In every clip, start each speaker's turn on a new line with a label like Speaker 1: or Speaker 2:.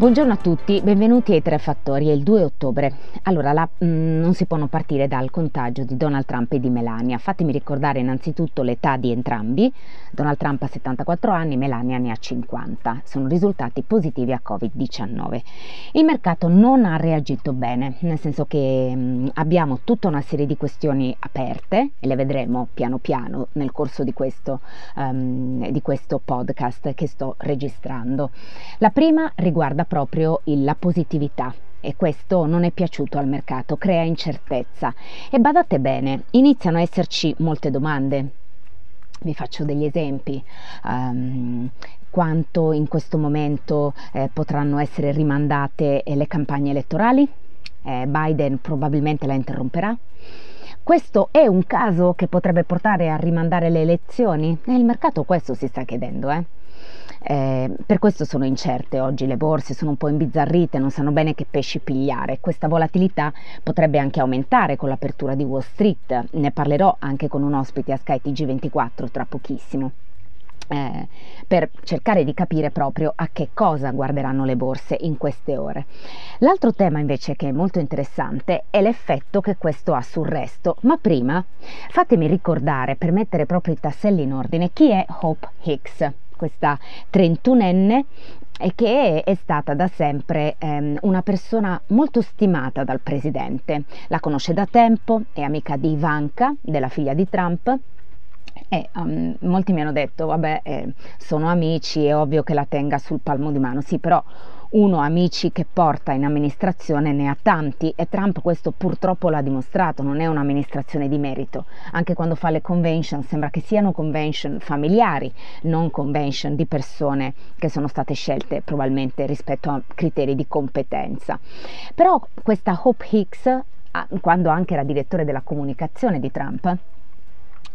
Speaker 1: Buongiorno a tutti, benvenuti ai Tre Fattori, è il 2 ottobre. Allora, la, mh, mm, non si può partire dal contagio di Donald Trump e di Melania. Fatemi ricordare innanzitutto l'età di entrambi. Donald Trump ha 74 anni, Melania ne ha 50. Sono risultati positivi a Covid-19. Il mercato non ha reagito bene, nel senso che mh, mm, abbiamo tutta una serie di questioni aperte e le vedremo piano piano nel corso di questo, um, di questo podcast che sto registrando. La prima riguarda proprio la positività e questo non è piaciuto al mercato, crea incertezza. E badate bene, iniziano a esserci molte domande. Vi faccio degli esempi. Um, quanto in questo momento eh, potranno essere rimandate eh, le campagne elettorali? Eh, Biden probabilmente la interromperà. Questo è un caso che potrebbe portare a rimandare le elezioni? E il mercato questo si sta chiedendo, eh? Eh, per questo sono incerte oggi le borse, sono un po' imbizzarrite, non sanno bene che pesci pigliare. Questa volatilità potrebbe anche aumentare con l'apertura di Wall Street. Ne parlerò anche con un ospite a Sky TG24 tra pochissimo. Eh, per cercare di capire proprio a che cosa guarderanno le borse in queste ore. L'altro tema invece che è molto interessante è l'effetto che questo ha sul resto, ma prima fatemi ricordare per mettere proprio i tasselli in ordine chi è Hope Hicks questa 31enne e che è stata da sempre ehm, una persona molto stimata dal presidente. La conosce da tempo, è amica di Ivanka, della figlia di Trump. E um, molti mi hanno detto, vabbè, eh, sono amici, è ovvio che la tenga sul palmo di mano. Sì, però uno amici che porta in amministrazione ne ha tanti e Trump questo purtroppo l'ha dimostrato, non è un'amministrazione di merito. Anche quando fa le convention sembra che siano convention familiari, non convention di persone che sono state scelte probabilmente rispetto a criteri di competenza. Però questa Hope Hicks, quando anche era direttore della comunicazione di Trump,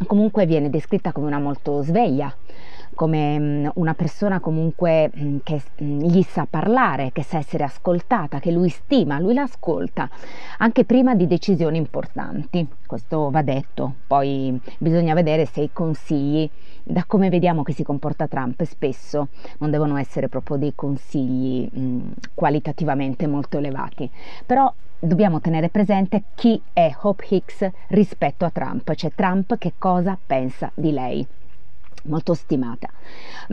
Speaker 1: comunque viene descritta come una molto sveglia, come una persona comunque che gli sa parlare, che sa essere ascoltata, che lui stima, lui l'ascolta, anche prima di decisioni importanti. Questo va detto, poi bisogna vedere se i consigli, da come vediamo che si comporta Trump, spesso non devono essere proprio dei consigli qualitativamente molto elevati. Però dobbiamo tenere presente chi è Hope Hicks rispetto a Trump, cioè Trump che cosa pensa di lei molto stimata.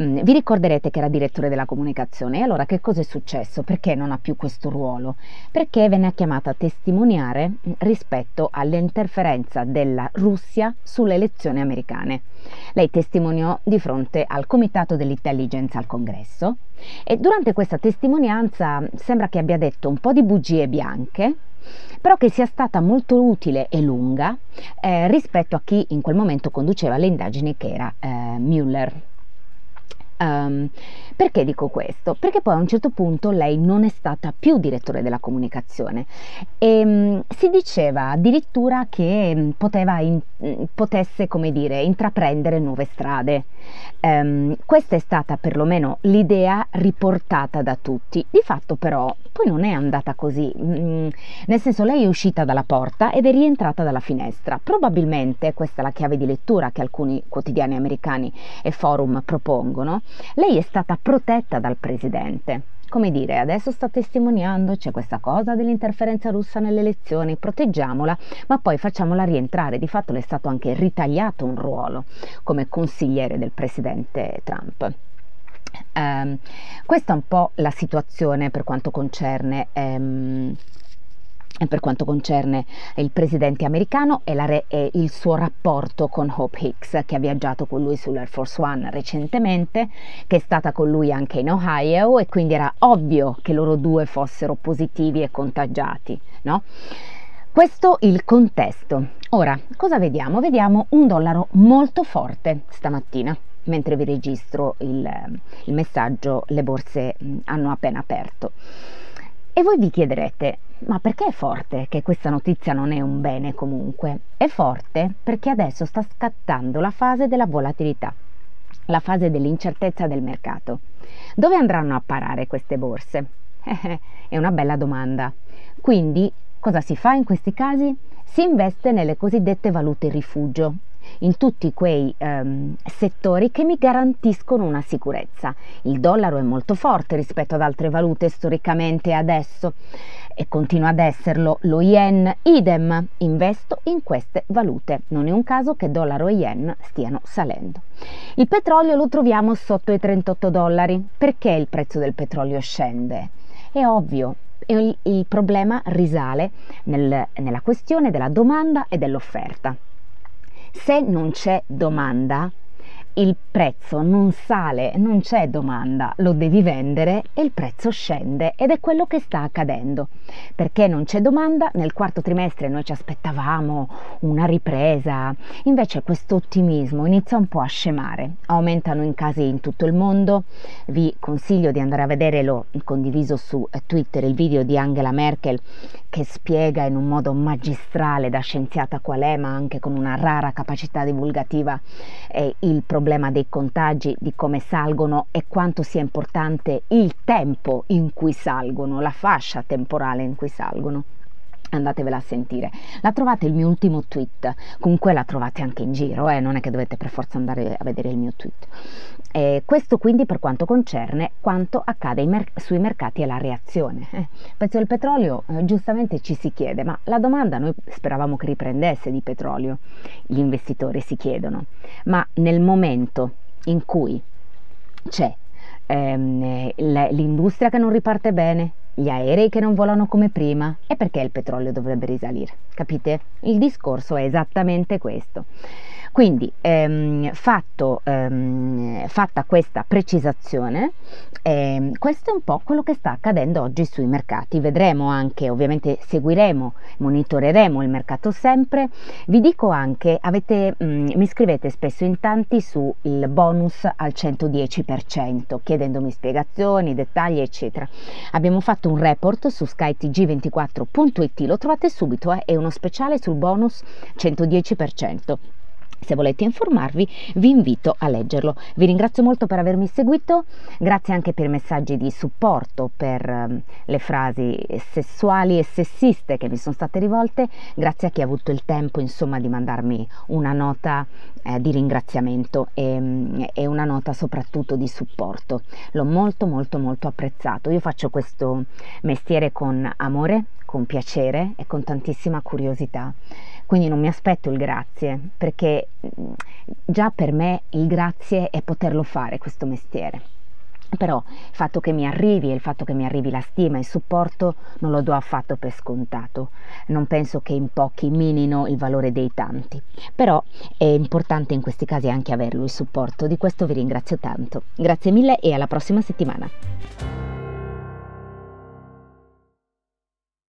Speaker 1: Mm, vi ricorderete che era direttore della comunicazione e allora che cosa è successo? Perché non ha più questo ruolo? Perché venne chiamata a testimoniare mm, rispetto all'interferenza della Russia sulle elezioni americane. Lei testimoniò di fronte al Comitato dell'Intelligence al Congresso e durante questa testimonianza sembra che abbia detto un po' di bugie bianche però che sia stata molto utile e lunga eh, rispetto a chi in quel momento conduceva le indagini che era eh, Müller. Um, perché dico questo? Perché poi a un certo punto lei non è stata più direttore della comunicazione e um, si diceva addirittura che um, poteva in, potesse, come dire, intraprendere nuove strade. questa è stata perlomeno l'idea riportata da tutti. Di fatto però poi non è andata così, mm, nel senso lei è uscita dalla porta ed è rientrata dalla finestra. Probabilmente, questa è la chiave di lettura che alcuni quotidiani americani e forum propongono, lei è stata protetta dal presidente come dire, adesso sta testimoniando, c'è questa cosa dell'interferenza russa nelle elezioni, proteggiamola, ma poi facciamola rientrare. Di fatto le è stato anche ritagliato un ruolo come consigliere del presidente Trump. Um, questa è un po' la situazione per quanto concerne um, per quanto concerne il presidente americano e, re- e, il suo rapporto con Hope Hicks, che ha viaggiato con lui sull'Air Force One recentemente, che è stata con lui anche in Ohio e quindi era ovvio che loro due fossero positivi e contagiati, no? Questo il contesto. Ora, cosa vediamo? Vediamo un dollaro molto forte stamattina mentre vi registro il, il messaggio, le borse hanno appena aperto. E voi vi chiederete, ma perché è forte che questa notizia non è un bene comunque? È forte perché adesso sta scattando la fase della volatilità, la fase dell'incertezza del mercato. Dove andranno a parare queste borse? è una bella domanda. Quindi Cosa si fa in questi casi? Si investe nelle cosiddette valute rifugio, in tutti quei ehm, settori che mi garantiscono una sicurezza. Il dollaro è molto forte rispetto ad altre valute storicamente adesso e continua ad esserlo lo yen, idem, investo in queste valute. Non è un caso che dollaro e yen stiano salendo. Il petrolio lo troviamo sotto i 38 dollari. Perché il prezzo del petrolio scende? È ovvio, il, problema risale nel, nella questione della domanda e dell'offerta. Se non c'è domanda, il prezzo non sale, non c'è domanda, lo devi vendere e il prezzo scende ed è quello che sta accadendo. Perché non c'è domanda, nel quarto trimestre noi ci aspettavamo una ripresa, invece questo ottimismo inizia un po' a scemare, aumentano i casi in tutto il mondo, vi consiglio di andare a vedere, l'ho condiviso su eh, Twitter, il video di Angela Merkel che spiega in un modo magistrale da scienziata qual è, ma anche con una rara capacità divulgativa, eh, il problema problema dei contagi, di come salgono e quanto sia importante il tempo in cui salgono, la fascia temporale in cui salgono andatevela a sentire. La trovate il mio ultimo tweet, comunque la trovate anche in giro, eh? non è che dovete per forza andare a vedere il mio tweet. Eh, questo quindi per quanto concerne quanto accade mer- sui mercati e la reazione. Eh, prezzo del petrolio eh, giustamente ci si chiede, ma la domanda noi speravamo che riprendesse di petrolio, gli investitori si chiedono, ma nel momento in cui c'è ehm, l'industria che non riparte bene, gli aerei che non volano come prima e perché il petrolio dovrebbe risalire. Capite? Il discorso è esattamente questo. Quindi, ehm, fatto, ehm, fatta questa precisazione, ehm, questo è un po' quello che sta accadendo oggi sui mercati. Vedremo anche, ovviamente seguiremo, monitoreremo il mercato sempre. Vi dico anche, avete, mh, mm, mi scrivete spesso in tanti sul bonus al 110%, chiedendomi spiegazioni, dettagli, eccetera. Abbiamo fatto un report su skytg24.it, lo trovate subito, eh, è uno speciale sul bonus 110%. Se volete informarvi vi invito a leggerlo. Vi ringrazio molto per avermi seguito, grazie anche per i messaggi di supporto, per um, le frasi sessuali e sessiste che mi sono state rivolte, grazie a chi ha avuto il tempo insomma di mandarmi una nota eh, di ringraziamento e, um, e una nota soprattutto di supporto. L'ho molto molto molto apprezzato. Io faccio questo mestiere con amore, con piacere e con tantissima curiosità. Quindi non mi aspetto il grazie, perché mm, già per me il grazie è poterlo fare questo mestiere. Però il fatto che mi arrivi e il fatto che mi arrivi la stima e il supporto non lo do affatto per scontato. Non penso che in pochi minino il valore dei tanti. Però è importante in questi casi anche averlo il supporto. Di questo vi ringrazio tanto. Grazie mille e alla prossima settimana.